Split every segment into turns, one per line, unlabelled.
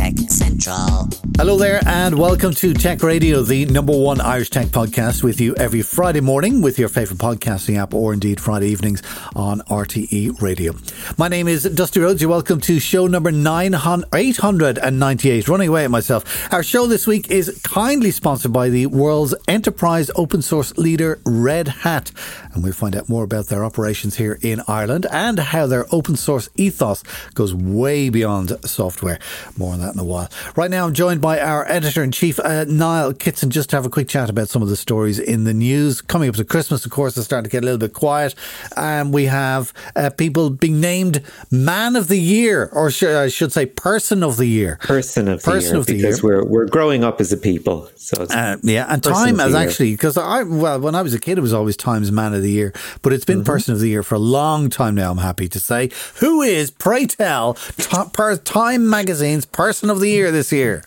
Tech Central.
Hello there, and welcome to Tech Radio, the number one Irish tech podcast, with you every Friday morning with your favourite podcasting app, or indeed Friday evenings on RTE Radio. My name is Dusty Rhodes. You're welcome to show number 898, running away at myself. Our show this week is kindly sponsored by the world's enterprise open source leader, Red Hat. And we'll find out more about their operations here in Ireland and how their open source ethos goes way beyond software. More on that in a while. Right now, I'm joined by our editor in chief, uh, Niall Kitson, just to have a quick chat about some of the stories in the news. Coming up to Christmas, of course, it's starting to get a little bit quiet. And we have uh, people being named Man of the Year, or sh- I should say, Person of the Year.
Person of the
Person
year,
of the
because
year.
we're we're growing up as a people. So
Uh, yeah, and Time has actually because I well when I was a kid it was always Time's Man of the Year, but it's been
Mm-hmm.
Person of the Year for a long time now. I'm happy to say. Who is, pray tell, top per, Time Magazine's Person of the Year this year?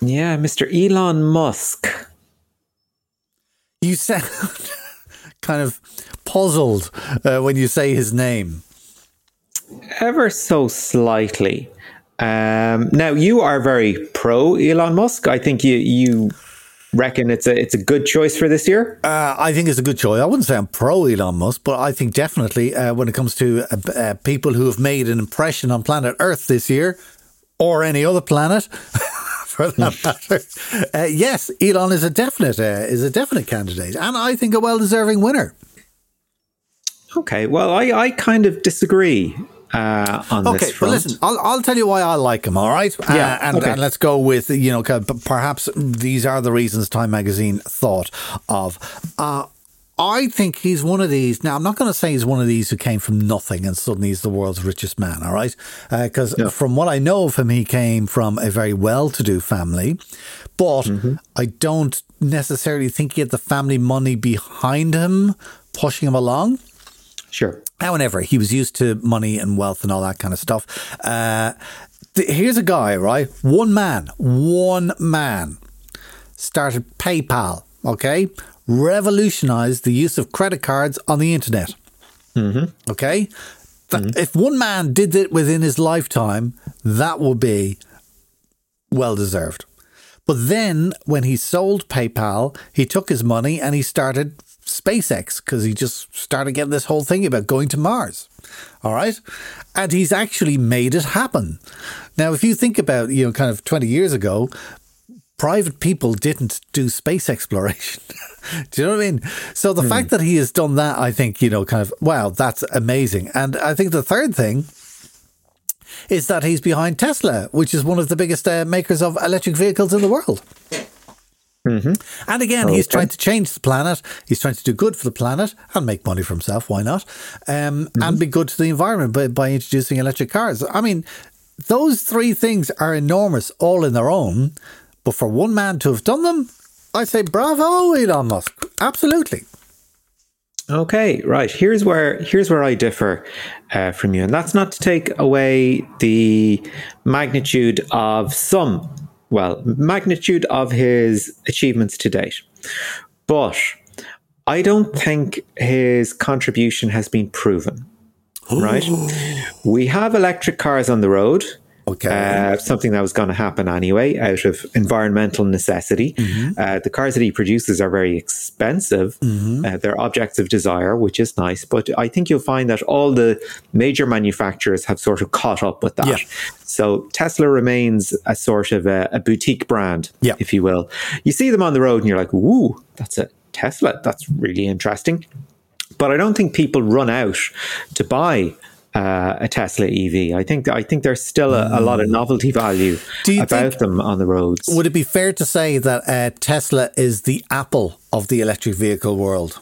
yeah, Mr. Elon Musk.
You sound kind of puzzled uh, when you say his name.
Ever so slightly. Um, now you are very pro Elon Musk. I think you you reckon it's a it's a good choice for this year.
Uh, I think it's a good choice. I wouldn't say I'm pro Elon Musk, but I think definitely uh, when it comes to uh, uh, people who have made an impression on planet Earth this year, or any other planet, for that matter, uh, yes, Elon is a definite uh, is a definite candidate, and I think a well deserving winner.
Okay, well I I kind of disagree uh, on
Okay,
this
but
front.
listen, I'll, I'll tell you why I like him. All right,
Yeah,
uh, and,
okay.
and let's go with you know perhaps these are the reasons Time Magazine thought of. Uh, I think he's one of these. Now, I'm not going to say he's one of these who came from nothing and suddenly he's the world's richest man. All right, because from what I know of him, he came from a very well-to-do family, but
Mm-hmm.
I don't necessarily think he had the family money behind him pushing him along.
Sure.
However, he was used to money and wealth and all that kind of stuff. Uh, th- here's a guy, right? One man, one man started PayPal, okay? Revolutionized the use of credit cards on the internet. Mm-hmm. Okay? Th- If one man did it within his lifetime, that would be well deserved. But then when he sold PayPal, he took his money and he started SpaceX because he just started getting this whole thing about going to Mars. All right. And he's actually made it happen. Now, if you think about, you know, kind of 20 years ago, private people didn't do space exploration. do you know what I mean? So the fact that he has done that, I think, you know, kind of, wow, that's amazing. And I think the third thing is that he's behind Tesla, which is one of the biggest uh, makers of electric vehicles in the world. And again, he's trying to change the planet. He's trying to do good for the planet and make money for himself. Why not? Um, And be good to the environment by, by introducing electric cars. I mean, those three things are enormous all in their own. But for one man to have done them, I say bravo, Elon Musk. Absolutely.
Okay, right. Here's where here's where I differ uh, from you, and that's not to take away the magnitude of some, well, magnitude of his achievements to date, but I don't think his contribution has been proven. Right, we have electric cars on the road.
Okay.
Uh, something that was going to happen anyway out of environmental necessity. Uh, the cars that he produces are very expensive. Uh, they're objects of desire, which is nice. But I think you'll find that all the major manufacturers have sort of caught up with that.
Yeah.
So Tesla remains a sort of a, a boutique brand,
Yeah.
if you will. You see them on the road and you're like, ooh, that's a Tesla. That's really interesting. But I don't think people run out to buy uh, a Tesla EV. I think I think there's still a, a lot of novelty value about them on the roads.
Would it be fair to say that uh, Tesla is the Apple of the electric vehicle world?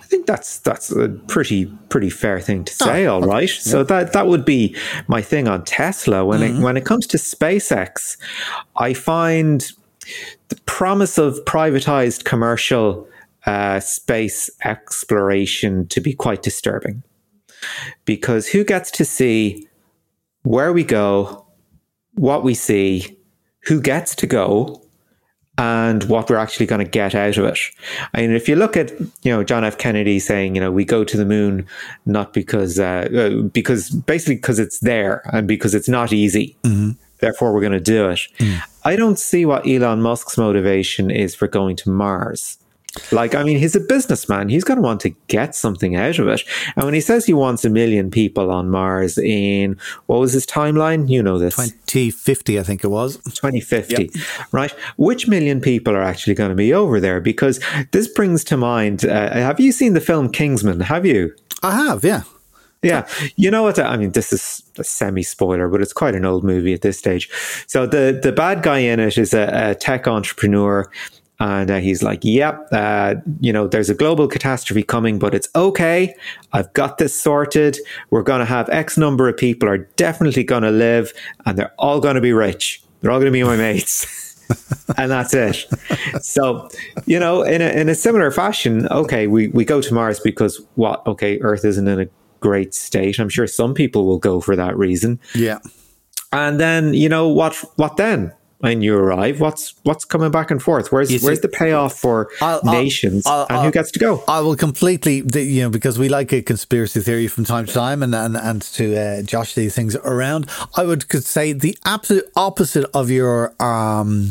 I think that's that's a pretty pretty fair thing to say.
Oh,
all right, so that that would be my thing on Tesla. When
Mm-hmm.
it when it comes to SpaceX, I find the promise of privatized commercial uh, space exploration to be quite disturbing, because who gets to see where we go, what we see, who gets to go, and what we're actually going to get out of it. I mean, if you look at you know John F. Kennedy saying, you know, we go to the moon not because uh, uh, because basically because it's there and because it's not easy. Therefore, we're going to do it. I don't see what Elon Musk's motivation is for going to Mars. Like, I mean, he's a businessman. He's going to want to get something out of it. And when he says he wants a million people on Mars in what was his timeline? You know this.
2050, I think it was.
2050, right? Which million people are actually going to be over there? Because this brings to mind uh, have you seen the film Kingsman? Have you?
I have, yeah.
Yeah. You know what? I mean, this is a semi spoiler, but it's quite an old movie at this stage. So the, the bad guy in it is a, a tech entrepreneur. And uh, he's like, yep, uh, you know, there's a global catastrophe coming, but it's okay. I've got this sorted. We're going to have X number of people are definitely going to live and they're all going to be rich. They're all going to be my mates. and that's it. So, you know, in a, in a similar fashion, okay, we, we go to Mars because what? Okay, Earth isn't in a great state. I'm sure some people will go for that reason.
Yeah.
And then, you know, what what then? When you arrive, what's what's coming back and forth? Where's
see-
where's the payoff for
I'll-
nations
I'll-
and
I'll-
who gets to go?
I will completely, you know, because we like a conspiracy theory from time to time and, and, and to uh, josh these things around. I would could say the absolute opposite of your um,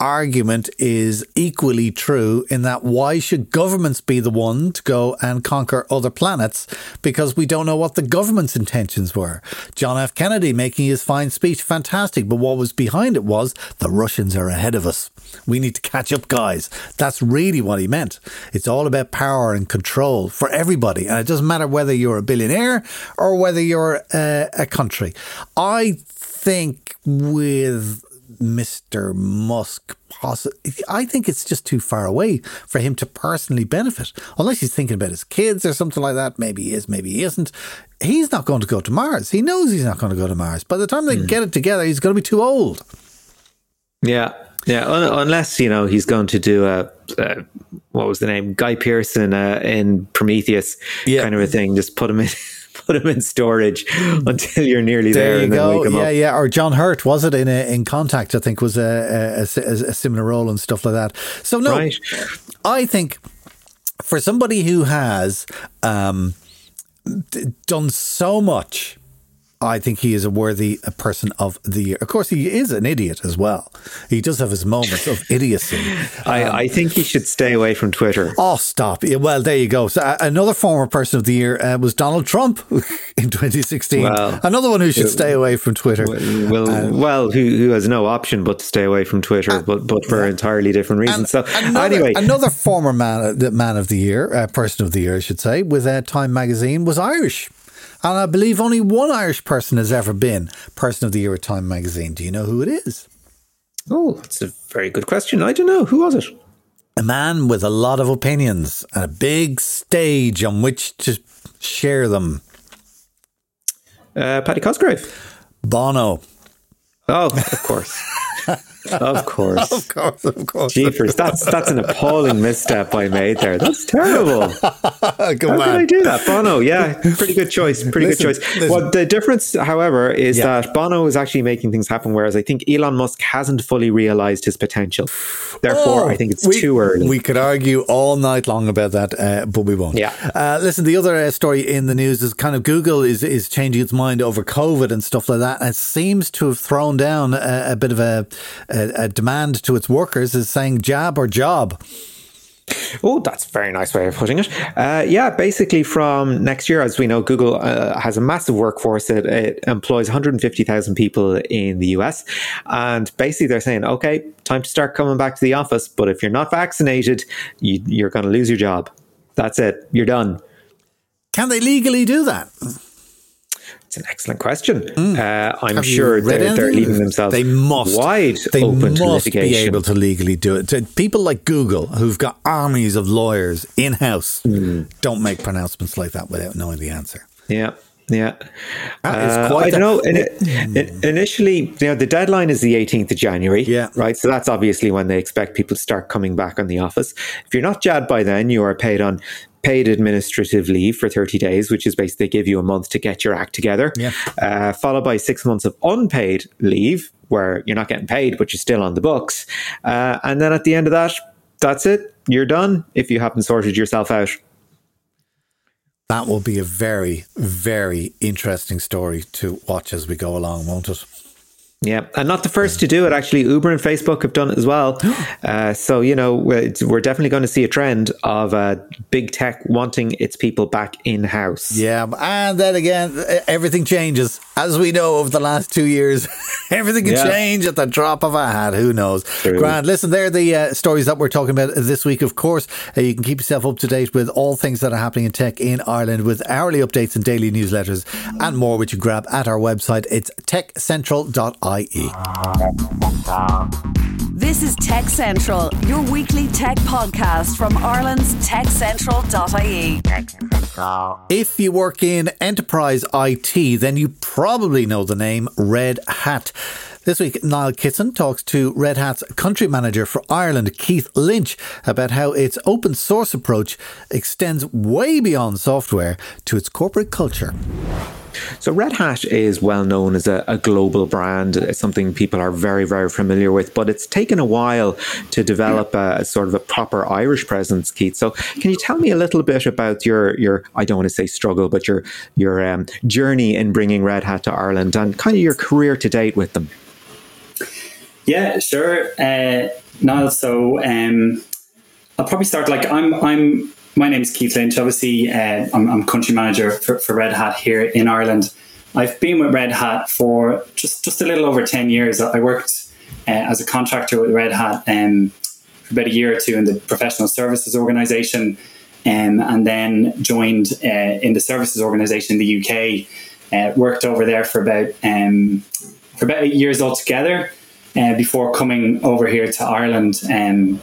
argument is equally true in that why should governments be the one to go and conquer other planets because we don't know what the government's intentions were. John F. Kennedy making his fine speech, fantastic, but what was behind it was the Russians are ahead of us. We need to catch up, guys. That's really what he meant. It's all about power and control for everybody. And it doesn't matter whether you're a billionaire or whether you're uh, a country. I think with Mr. Musk, possi- I think it's just too far away for him to personally benefit. Unless he's thinking about his kids or something like that. Maybe he is, maybe he isn't. He's not going to go to Mars. He knows he's not going to go to Mars. By the time they get it together, he's going to be too old.
Yeah, yeah. Un- unless you know he's going to do a, a what was the name Guy Pearson uh, in Prometheus
Yeah.
kind of a thing. Just put him in. Put them in storage until you're nearly there,
There you
and then
go. Yeah,
up.
yeah. Or John Hurt was it in a, in Contact? I think was a, a, a, a similar role and stuff like that. So no,
Right.
I think for somebody who has um, d- done so much, I think he is a worthy uh, person of the year. Of course, he is an idiot as well. He does have his moments of idiocy.
I, I think he should stay away from Twitter.
Oh, stop. Well, there you go. So, uh, another former person of the year uh, was Donald Trump in 2016.
Well,
another one who should stay away from Twitter.
Well, well, who who has no option but to stay away from Twitter, but but for entirely different reasons. so
another,
anyway,
another former man, man of the year, uh, person of the year, I should say, with uh, Time Magazine was Irish. And I believe only one Irish person has ever been person of the year at Time Magazine. Do you know who it is?
oh, that's a very good question. I don't know who was it.
A man with a lot of opinions and a big stage on which to share them.
Uh, Paddy Cosgrave.
Bono.
Oh, of course, of course.
Of course, of course.
Jeepers, that's that's an appalling misstep I made there. That's terrible.
Good
How did I do that? Bono, yeah, pretty good choice. Pretty
Listen,
good choice.
listen.
Well, the difference, however, is
Yeah.
that Bono is actually making things happen, whereas I think Elon Musk hasn't fully realized his potential. Therefore,
Oh,
I think it's
we-
too early.
We could argue all night long about that, uh, but we won't.
Yeah.
Uh, listen, the other uh, story in the news is kind of Google is is changing its mind over COVID and stuff like that. And it seems to have thrown down a, a bit of a, a, a demand to its workers, is saying jab or job.
Oh, that's a very nice way of putting it. Uh, yeah, basically from next year, as we know, Google uh, has a massive workforce. It, it employs 150,000 people in the US. And basically they're saying, okay, time to start coming back to the office. But if you're not vaccinated, you, you're going to lose your job. That's it. You're done.
Can they legally do that?
It's an excellent question. Uh, I'm
Hmm. Have
sure they're, they're leaving themselves
They must
wide
They
open to
must
litigation.
be able to legally do it. People like Google, who've got armies of lawyers in house,
Hmm.
don't make pronouncements like that without knowing the answer.
Yeah. Yeah.
That is
Uh,
quite
I don't know. In, in, initially, you know, the deadline is the 18th of January.
Yeah.
Right. So that's obviously when they expect people to start coming back on the office. If you're not jabbed by then, you are paid on paid administrative leave for 30 days, which is basically give you a month to get your act together,
Yeah.
uh, followed by six months of unpaid leave, where you're not getting paid, but you're still on the books. Uh, and then at the end of that, that's it. You're done if you haven't sorted yourself out.
That will be a very, very interesting story to watch as we go along, won't it?
Yeah, and not the first to do it. Actually, Uber and Facebook have done it as well. Uh, so you know, we're, we're definitely going to see a trend of uh, big tech wanting its people back in house.
Yeah, and then again, everything changes. As we know over the last two years, everything can
Yeah.
change at the drop of a hat. Who knows?
True.
Grant, listen, they're the uh, stories that we're talking about this week. Of course, uh, you can keep yourself up to date with all things that are happening in tech in Ireland with hourly updates and daily newsletters and more, which you grab at our website. It's techcentral.ie.
This is Tech Central, your weekly tech podcast from Ireland's techcentral.ie.
If you work in enterprise IT, then you probably know the name Red Hat. This week, Niall Kitson talks to Red Hat's country manager for Ireland, Keith Lynch, about how its open source approach extends way beyond software to its corporate culture.
So Red Hat is well known as a, a global brand. It's something people are very, very familiar with, but it's taken a while to develop a, a sort of a proper Irish presence, Keith. So can you tell me a little bit about your your I don't want to say struggle, but your your um, journey in bringing Red Hat to Ireland and kind of your career to date with them?
Yeah, sure. Uh, Niall, so um, I'll probably start like I'm. I'm. My name is Keith Lynch. Obviously, uh, I'm, I'm country manager for, for Red Hat here in Ireland. I've been with Red Hat for just just a little over ten years. I worked uh, as a contractor with Red Hat um, for about a year or two in the professional services organisation, um, and then joined uh, in the services organisation in the UK. Uh, worked over there for about um, for about eight years altogether uh, before coming over here to Ireland um,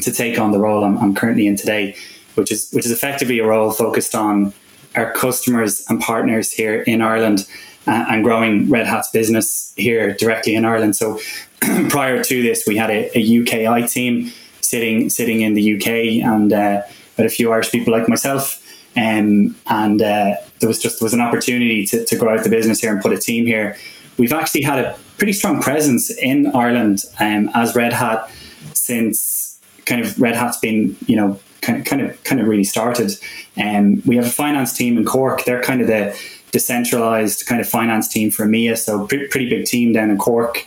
to take on the role I'm, I'm currently in today, which is which is effectively a role focused on our customers and partners here in Ireland uh, and growing Red Hat's business here directly in Ireland. So prior to this, we had a, a UKI team sitting sitting in the UK and uh, had a few Irish people like myself. Um, and uh, there was just there was an opportunity to, to grow out the business here and put a team here. We've actually had a pretty strong presence in Ireland um, as Red Hat since kind of Red Hat's been you know kind of kind of kind of really started. And um, we have a finance team in Cork. They're kind of the decentralized kind of finance team for EMEA, so pretty, pretty big team down in Cork.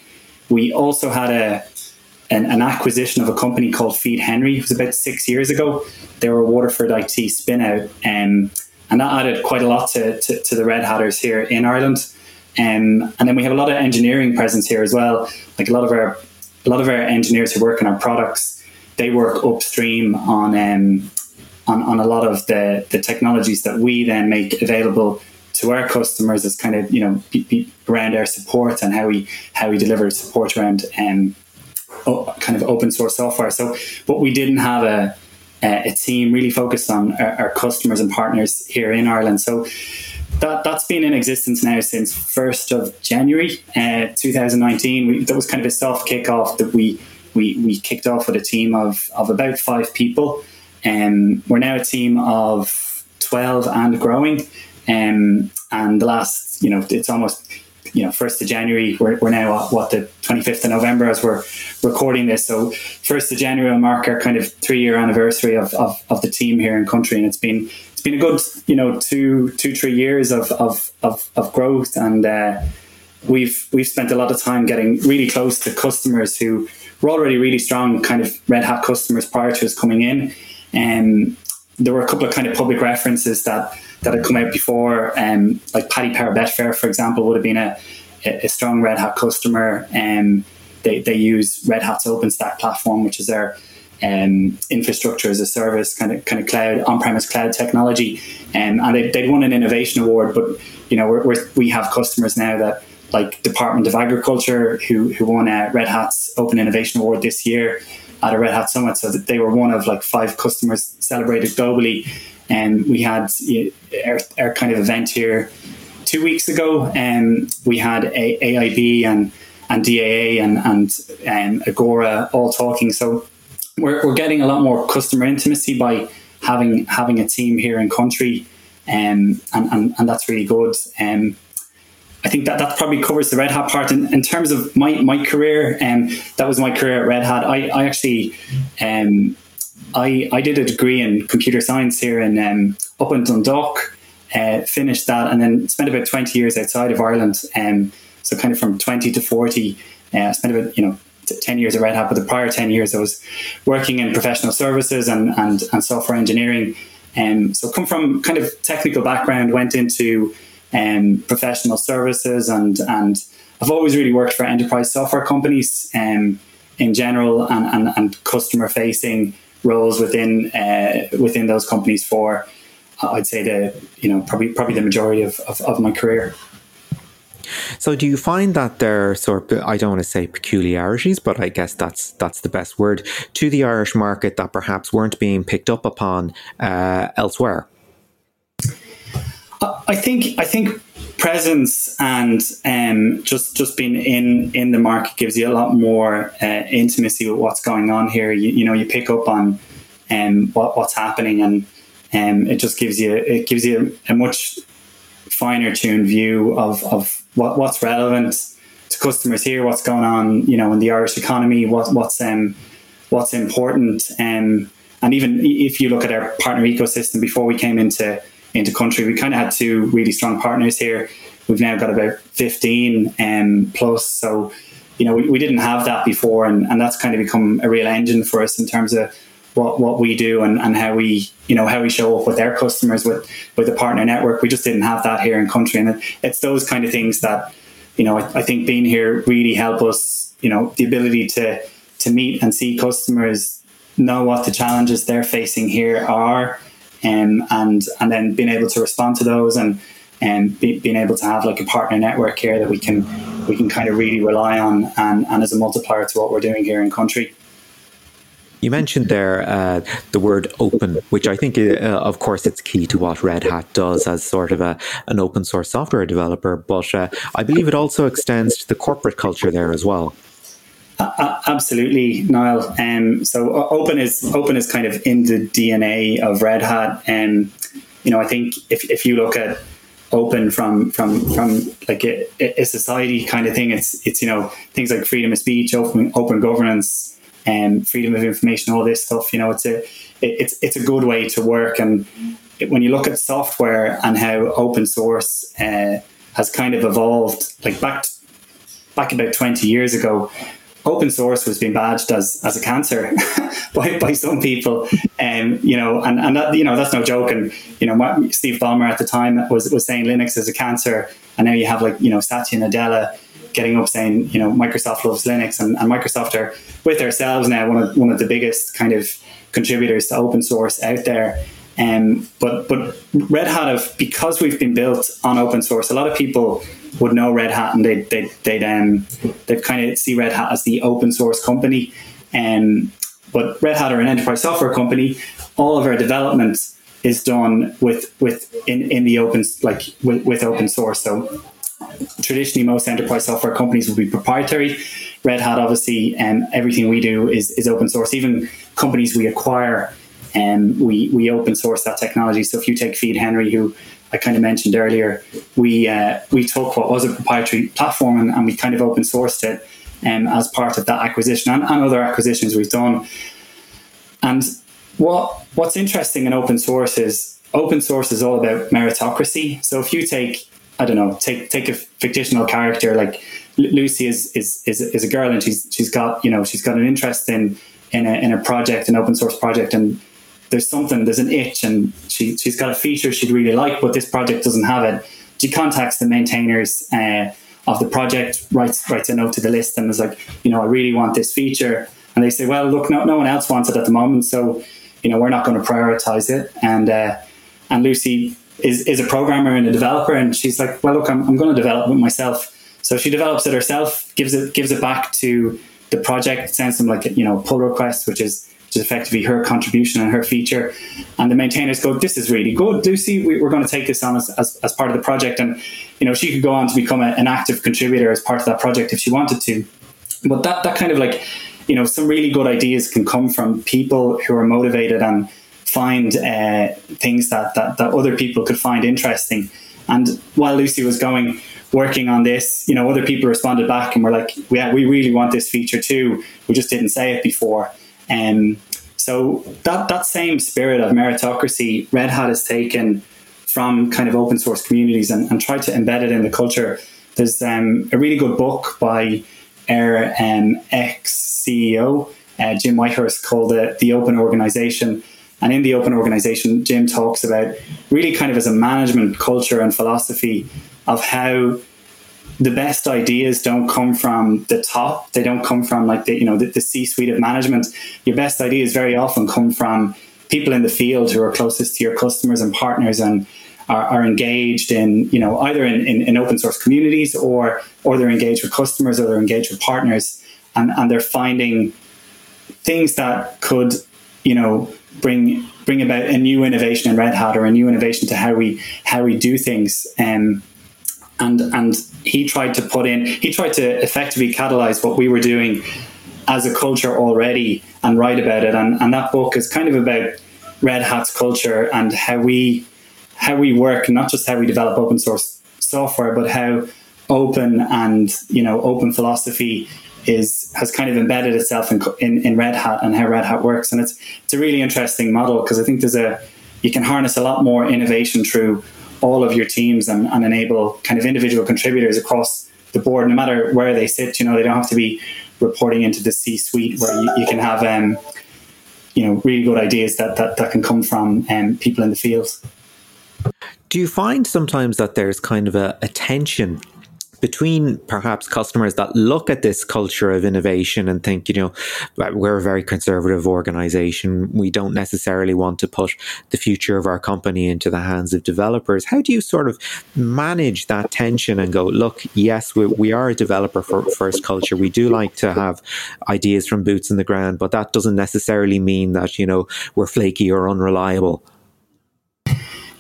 We also had a an, an, acquisition of a company called FeedHenry. It was about six years ago. They were a Waterford IT spinout, um, and that added quite a lot to, to, to the Red Hatters here in Ireland. Um, and then we have a lot of engineering presence here as well. Like a lot of our a lot of our engineers who work on our products, they work upstream on um, on, on a lot of the, the technologies that we then make available to our customers as kind of you know be, be around our support and how we how we deliver support around um, kind of open source software. So, but we didn't have a a team really focused on our, our customers and partners here in Ireland. So that that's been in existence now since first of January, uh, 2019. We, that was kind of a soft kickoff that we we we kicked off with a team of of about five people. Um, we're now a team of 12 and growing. Um, and the last, you know, it's almost you know, first of January. We're, we're now at what the 25th of November as we're recording this. So first of January will mark our kind of three year anniversary of, of, of the team here in country, and it's been it's been a good you know two two three years of of, of, of growth, and uh, we've we've spent a lot of time getting really close to customers who were already really strong kind of Red Hat customers prior to us coming in, and there were a couple of kind of public references that that had come out before, um, like Paddy Power Betfair, for example, would have been a, a strong Red Hat customer. Um, they, they use Red Hat's OpenStack platform, which is their um, infrastructure as a service, kind of kind of cloud on-premise cloud technology, um, and they, they'd won an innovation award. But you know, we're, we're, we have customers now that like Department of Agriculture, who who won a Red Hat's Open Innovation Award this year at a Red Hat Summit. So that they were one of like five customers celebrated globally and we had our, our, kind of event here two weeks ago. And we had a, AIB and and DAA and and um, Agora all talking. So we're, we're getting a lot more customer intimacy by having having a team here in country, um, and, and and that's really good. Um, I think that that probably covers the Red Hat part. In, in terms of my, my career, um, that was my career at Red Hat. I, I actually, um, I, I did a degree in computer science here in um, up in Dundalk, uh, finished that, and then spent about 20 years outside of Ireland. Um, so kind of from 20 to 40, uh, spent about, you know, 10 years at Red Hat, but the prior 10 years I was working in professional services and, and, and software engineering. Um, so come from kind of technical background, went into um, professional services and and I've always really worked for enterprise software companies um, in general and, and, and customer facing roles within uh, within those companies for I'd say the you know probably probably the majority of, of, of my career.
So, do you find that there are sort of, I don't want to say peculiarities, but I guess that's that's the best word to the Irish market that perhaps weren't being picked up upon uh, elsewhere?
I think I think presence and um, just just being in in the market gives you a lot more uh, intimacy with what's going on here. You, you know, you pick up on um, what, what's happening, and um, it just gives you it gives you a, a much finer tuned view of of what, what's relevant to customers here, what's going on, you know, in the Irish economy, what what's um what's important, um, and even if you look at our partner ecosystem before we came into into country. We kind of had two really strong partners here. We've now got about 15 um, plus. So, you know, we, we didn't have that before. And, and that's kind of become a real engine for us in terms of what, what we do and, and how we, you know, how we show up with our customers with, with the partner network. We just didn't have that here in country. And it, it's those kind of things that, you know, I, I think being here really help us, you know, the ability to, to meet and see customers, know what the challenges they're facing here are um, and and then being able to respond to those and and be, being able to have like a partner network here that we can we can kind of really rely on and, and as a multiplier to what we're doing here in country.
You mentioned there uh, the word open, which I think, uh, of course, it's key to what Red Hat does as sort of a, an open source software developer. But uh, I believe it also extends to the corporate culture there as well.
Uh, absolutely, Niall. Um, so open is open is kind of in the DNA of Red Hat, and um, you know I think if, if you look at open from from from like a, a, society kind of thing, it's it's you know things like freedom of speech, open open governance, and um, freedom of information, all this stuff. You know, it's a it, it's it's a good way to work, and it, when you look at software and how open source uh, has kind of evolved, like back back about twenty years ago open source was being badged as, as a cancer by, by some people. Um, you know, and, and that, you know, that's no joke. And, you know, Steve Ballmer at the time was, was saying Linux is a cancer. And now you have like, you know, Satya Nadella getting up saying, you know, Microsoft loves Linux and, and Microsoft are with ourselves now one of, one of the biggest kind of contributors to open source out there. Um, but but Red Hat have because we've been built on open source. A lot of people would know Red Hat and they they they'd um they kind of see Red Hat as the open source company. Um, but Red Hat are an enterprise software company. All of our development is done with with in, in the open like with, with open source. So traditionally, most enterprise software companies will be proprietary. Red Hat, obviously, and um, everything we do is, is open source. Even companies we acquire, and um, we we open source that technology. So if you take FeedHenry, who I kind of mentioned earlier, we uh, we took what was a proprietary platform and, and we kind of open sourced it um, as part of that acquisition and, and, other acquisitions we've done. And what what's interesting in open source is open source is all about meritocracy. So if you take I don't know take take a fictional character like Lucy is is is, is a girl and she's she's got you know she's got an interest in in a, in a project an open source project and there's something, there's an itch, and she, she's got a feature she'd really like, but this project doesn't have it. She contacts the maintainers uh, of the project, writes writes a note to the list, and is like, you know, I really want this feature, and they say, well, look, no, no one else wants it at the moment, so you know, we're not going to prioritize it, and uh, and Lucy is is a programmer and a developer, and she's like, well, look, I'm, I'm going to develop it myself. So she develops it herself, gives it gives it back to the project, sends them like you know pull request, which is which is effectively her contribution and her feature. And the maintainers go, "This is really good, Lucy. We, are going to take this on as, as, as, part of the project." And you know, she could go on to become a, an active contributor as part of that project if she wanted to. But that that kind of like, you know, some really good ideas can come from people who are motivated and find uh, things that, that that other people could find interesting. And while Lucy was going working on this, you know, other people responded back and were like, "Yeah, we really want this feature too. We just didn't say it before." Um, so that that same spirit of meritocracy, Red Hat has taken from kind of open source communities and, and tried to embed it in the culture. There's um, a really good book by our um, ex CEO uh, Jim Whitehurst called it the Open Organization. And in the Open Organization, Jim talks about really kind of as a management culture and philosophy of how the best ideas don't come from the top. They don't come from like the you know the, the C suite of management. Your best ideas very often come from people in the field who are closest to your customers and partners and are, are engaged in you know either in, in, in, open source communities or or they're engaged with customers or they're engaged with partners and, and they're finding things that could you know bring bring about a new innovation in Red Hat or a new innovation to how we how we do things. Um, and and he tried to put in he tried to effectively catalyze what we were doing as a culture already and write about it. And, and that book is kind of about Red Hat's culture and how we how we work, not just how we develop open source software, but how open and you know open philosophy is has kind of embedded itself in, in, in Red Hat and how Red Hat works, and it's it's a really interesting model because I think there's a you can harness a lot more innovation through all of your teams and, and enable kind of individual contributors across the board, no matter where they sit. You know, they don't have to be reporting into the C-suite where you, you can have um, you know really good ideas that that, that can come from um, people in the field.
Do you find sometimes that there's kind of a, a tension between perhaps customers that look at this culture of innovation and think, you know, we're a very conservative organization. We don't necessarily want to put the future of our company into the hands of developers. How do you sort of manage that tension and go, look, yes, we, we are a developer first culture. We do like to have ideas from boots in the ground, but that doesn't necessarily mean that, you know, we're flaky or unreliable.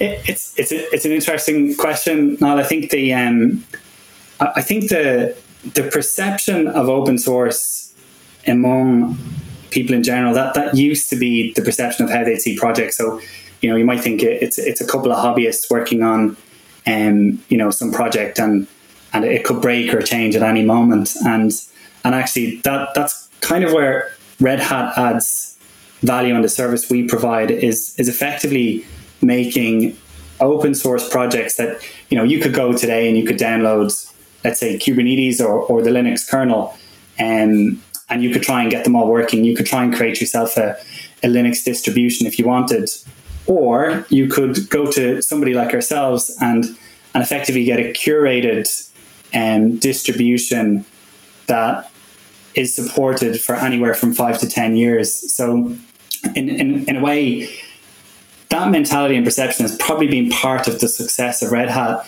It's it's a, it's an interesting question. Now, I think the um, I think the the perception of open source among people in general that that used to be the perception of how they see projects. So, you know, you might think it's it's a couple of hobbyists working on, um, you know, some project and and it could break or change at any moment. And and actually, that that's kind of where Red Hat adds value and the service we provide is is effectively making open source projects that you know you could go today and you could download let's say Kubernetes or, or the Linux kernel, um, and you could try and get them all working. You could try and create yourself a, a Linux distribution if you wanted, or you could go to somebody like ourselves and and effectively get a curated um, distribution that is supported for anywhere from five to ten years. So, in, in, in a way, that mentality and perception has probably been part of the success of Red Hat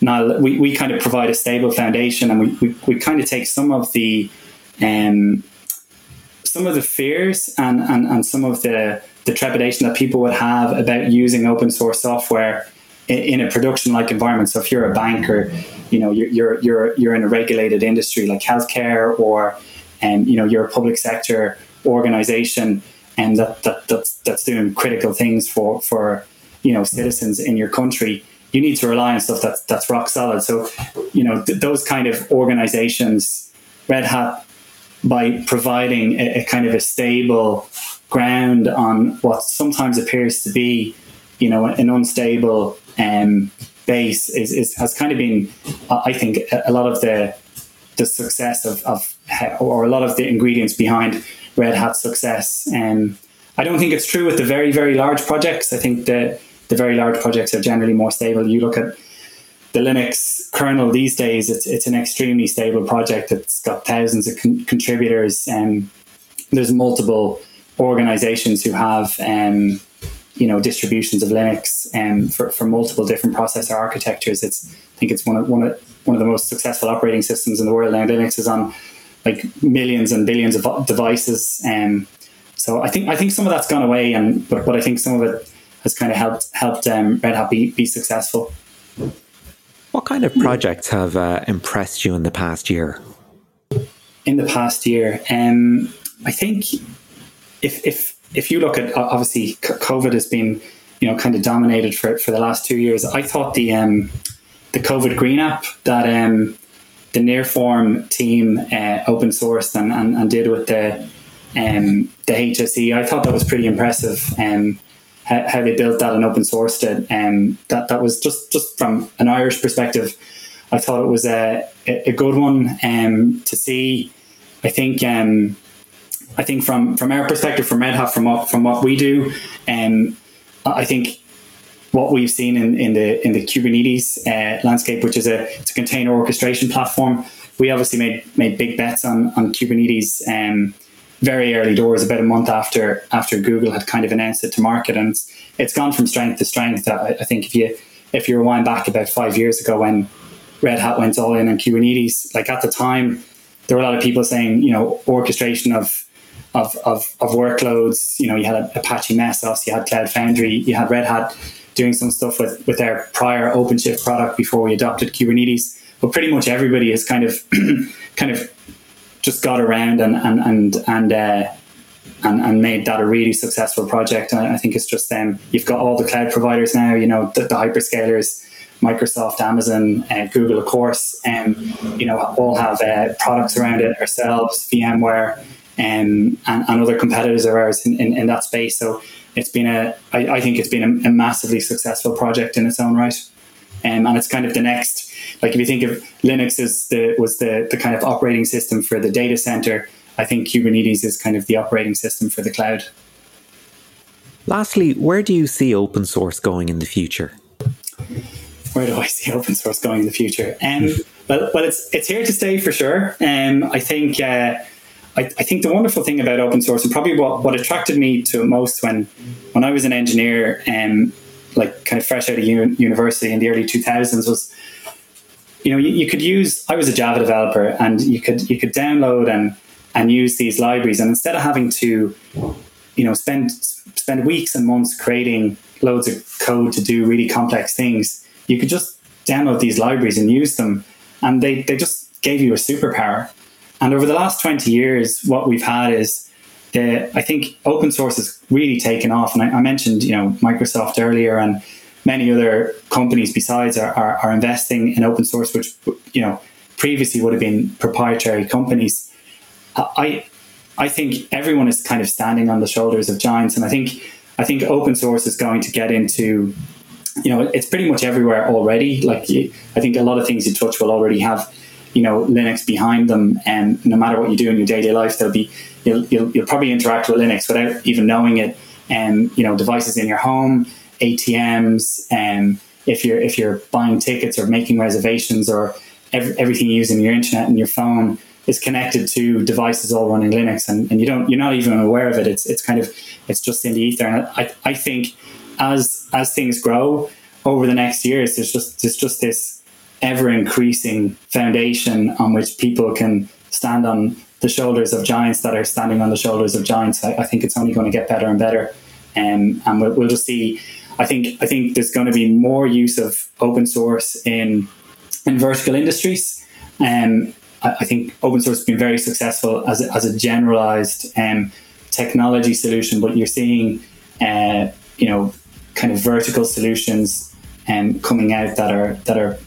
now we, we kind of provide a stable foundation and we, we, we kind of take some of the um, some of the fears and, and, and some of the, the trepidation that people would have about using open source software in, in a production like environment. So if you're a banker, you know, you're, you're, you're, you're in a regulated industry like healthcare or, um, you know, you're a public sector organization and that, that, that's, that's doing critical things for, for, you know, citizens in your country you need to rely on stuff that's that's rock solid. So, you know, th- those kind of organizations, Red Hat, by providing a, a, kind of a stable ground on what sometimes appears to be, you know, an unstable um, base, is, is has kind of been, I think, a, lot of the the success of, of or a lot of the ingredients behind Red Hat's success. And um, I don't think it's true with the very very large projects. I think that the very large projects are generally more stable. You look at the Linux kernel these days; it's it's an extremely stable project. It's got thousands of con- contributors, and um, there's multiple organizations who have um, you know distributions of Linux um, for, for multiple different processor architectures. It's I think it's one of one of one of the most successful operating systems in the world now. Linux is on like millions and billions of devices, um, so I think I think some of that's gone away, and but but I think some of it has kind of helped helped um, Red Hat be, be successful.
What kind of projects have uh, impressed you in the past year?
In the past year, um, I think if if if you look at obviously COVID has been you know kind of dominated for for the last two years. I thought the um, the COVID Green app that um, the Nearform team uh, open sourced and, and, and, did with the um, the HSE, I thought that was pretty impressive. Um, how, they built that and open sourced it. Um, that that was just just from an Irish perspective. I thought it was a, a good one um, to see. I think um, I think from from our perspective, from Red Hat, from what from what we do, um, I think what we've seen in, in the in the Kubernetes uh, landscape, which is a it's a container orchestration platform. We obviously made made big bets on on Kubernetes um, very early doors, about a month after after Google had kind of announced it to market, and it's, it's gone from strength to strength. I, I think if you if you rewind back about five years ago when Red Hat went all in on Kubernetes, like at the time, there were a lot of people saying, you know, orchestration of of, of, of workloads. You know, you had Apache Mesos, you had Cloud Foundry, you had Red Hat doing some stuff with, with their prior OpenShift product before we adopted Kubernetes. But pretty much everybody has kind of kind of just got around and and and and, uh, and, and made that a really successful project. I think it's just them. You've got all the cloud providers now. You know the, the hyperscalers. Microsoft, Amazon, uh, Google, of course, um, you know all have uh, products around it. Ourselves, VMware, um, and, and other competitors of ours in, in, in, that space. So it's been a, I, I think it's been a, a, massively successful project in its own right. Um, and it's kind of the next, like if you think of Linux as the, was the, the kind of operating system for the data center, I think Kubernetes is kind of the operating system for the cloud.
Lastly, where do you see open source going in the future?
Where do I see open source going in the future? Um, well, well, it's it's here to stay for sure. Um, I think uh, I, I, think the wonderful thing about open source and probably what, what attracted me to it most when when I was an engineer um, like kind of fresh out of uni- university in the early 2000s was you know you, you, could use I was a Java developer and you could you could download and and use these libraries. And instead of having to you know spend spend weeks and months creating loads of code to do really complex things you could just download these libraries and use them. And they, they just gave you a superpower. And over the last 20 years, what we've had is the, I think open source has really taken off. And I, I mentioned, you know, Microsoft earlier and many other companies besides are, are, are, investing in open source, which, you know, previously would have been proprietary companies. I, I think everyone is kind of standing on the shoulders of giants. And I think, I think open source is going to get into, you know, it's pretty much everywhere already. Like I think a lot of things you touch will already have you know Linux behind them, and no matter what you do in your daily life, there'll be you'll, you'll, you'll probably interact with Linux without even knowing it. And you know devices in your home, ATMs, and if you're if you're buying tickets or making reservations or every, everything you use in your internet and your phone is connected to devices all running Linux, and, and you don't you're not even aware of it. It's it's kind of it's just in the ether. And I, I think as as things grow over the next years, there's just there's just this ever increasing foundation on which people can stand on the shoulders of giants that are standing on the shoulders of giants. I, I think it's only going to get better and better, um, and we'll, we'll, just see. I think I think there's going to be more use of open source in in vertical industries. Um, I, I think open source has been very successful as a, as a generalized um, technology solution, but you're seeing, uh, you know, kind of vertical solutions um, coming out that are that are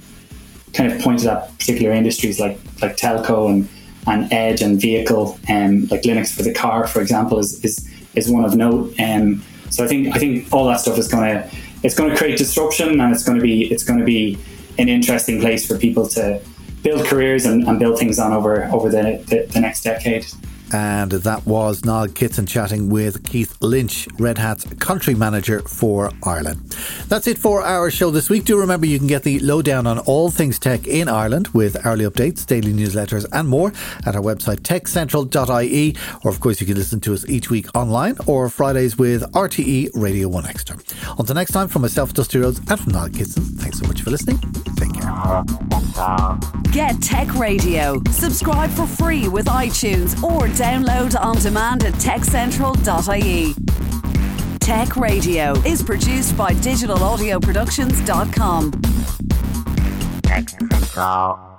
kind of pointed at particular industries like like telco and and edge and vehicle, and um, like Linux for the car, for example, is is, is one of note. Um, so I think I think all that stuff is going to it's to create disruption, and it's going to be it's to be an interesting place for people to build careers and, and build things on over over the, the, the next decade.
And that was Niall Kitson chatting with Keith Lynch, Red Hat's country manager for Ireland. That's it for our show this week. Do remember you can get the lowdown on all things tech in Ireland with hourly updates, daily newsletters, and more at our website techcentral.ie. Or, of course, you can listen to us each week online or Fridays with RTE Radio 1 Extra. Until next time, from myself, Dusty Rhodes, and from Niall Kitson, thanks so much for listening. Take care.
Get Tech Radio. Subscribe for free with iTunes or download on demand at techcentral.ie. Tech Radio is produced by digitalaudioproductions.com. Tech Central.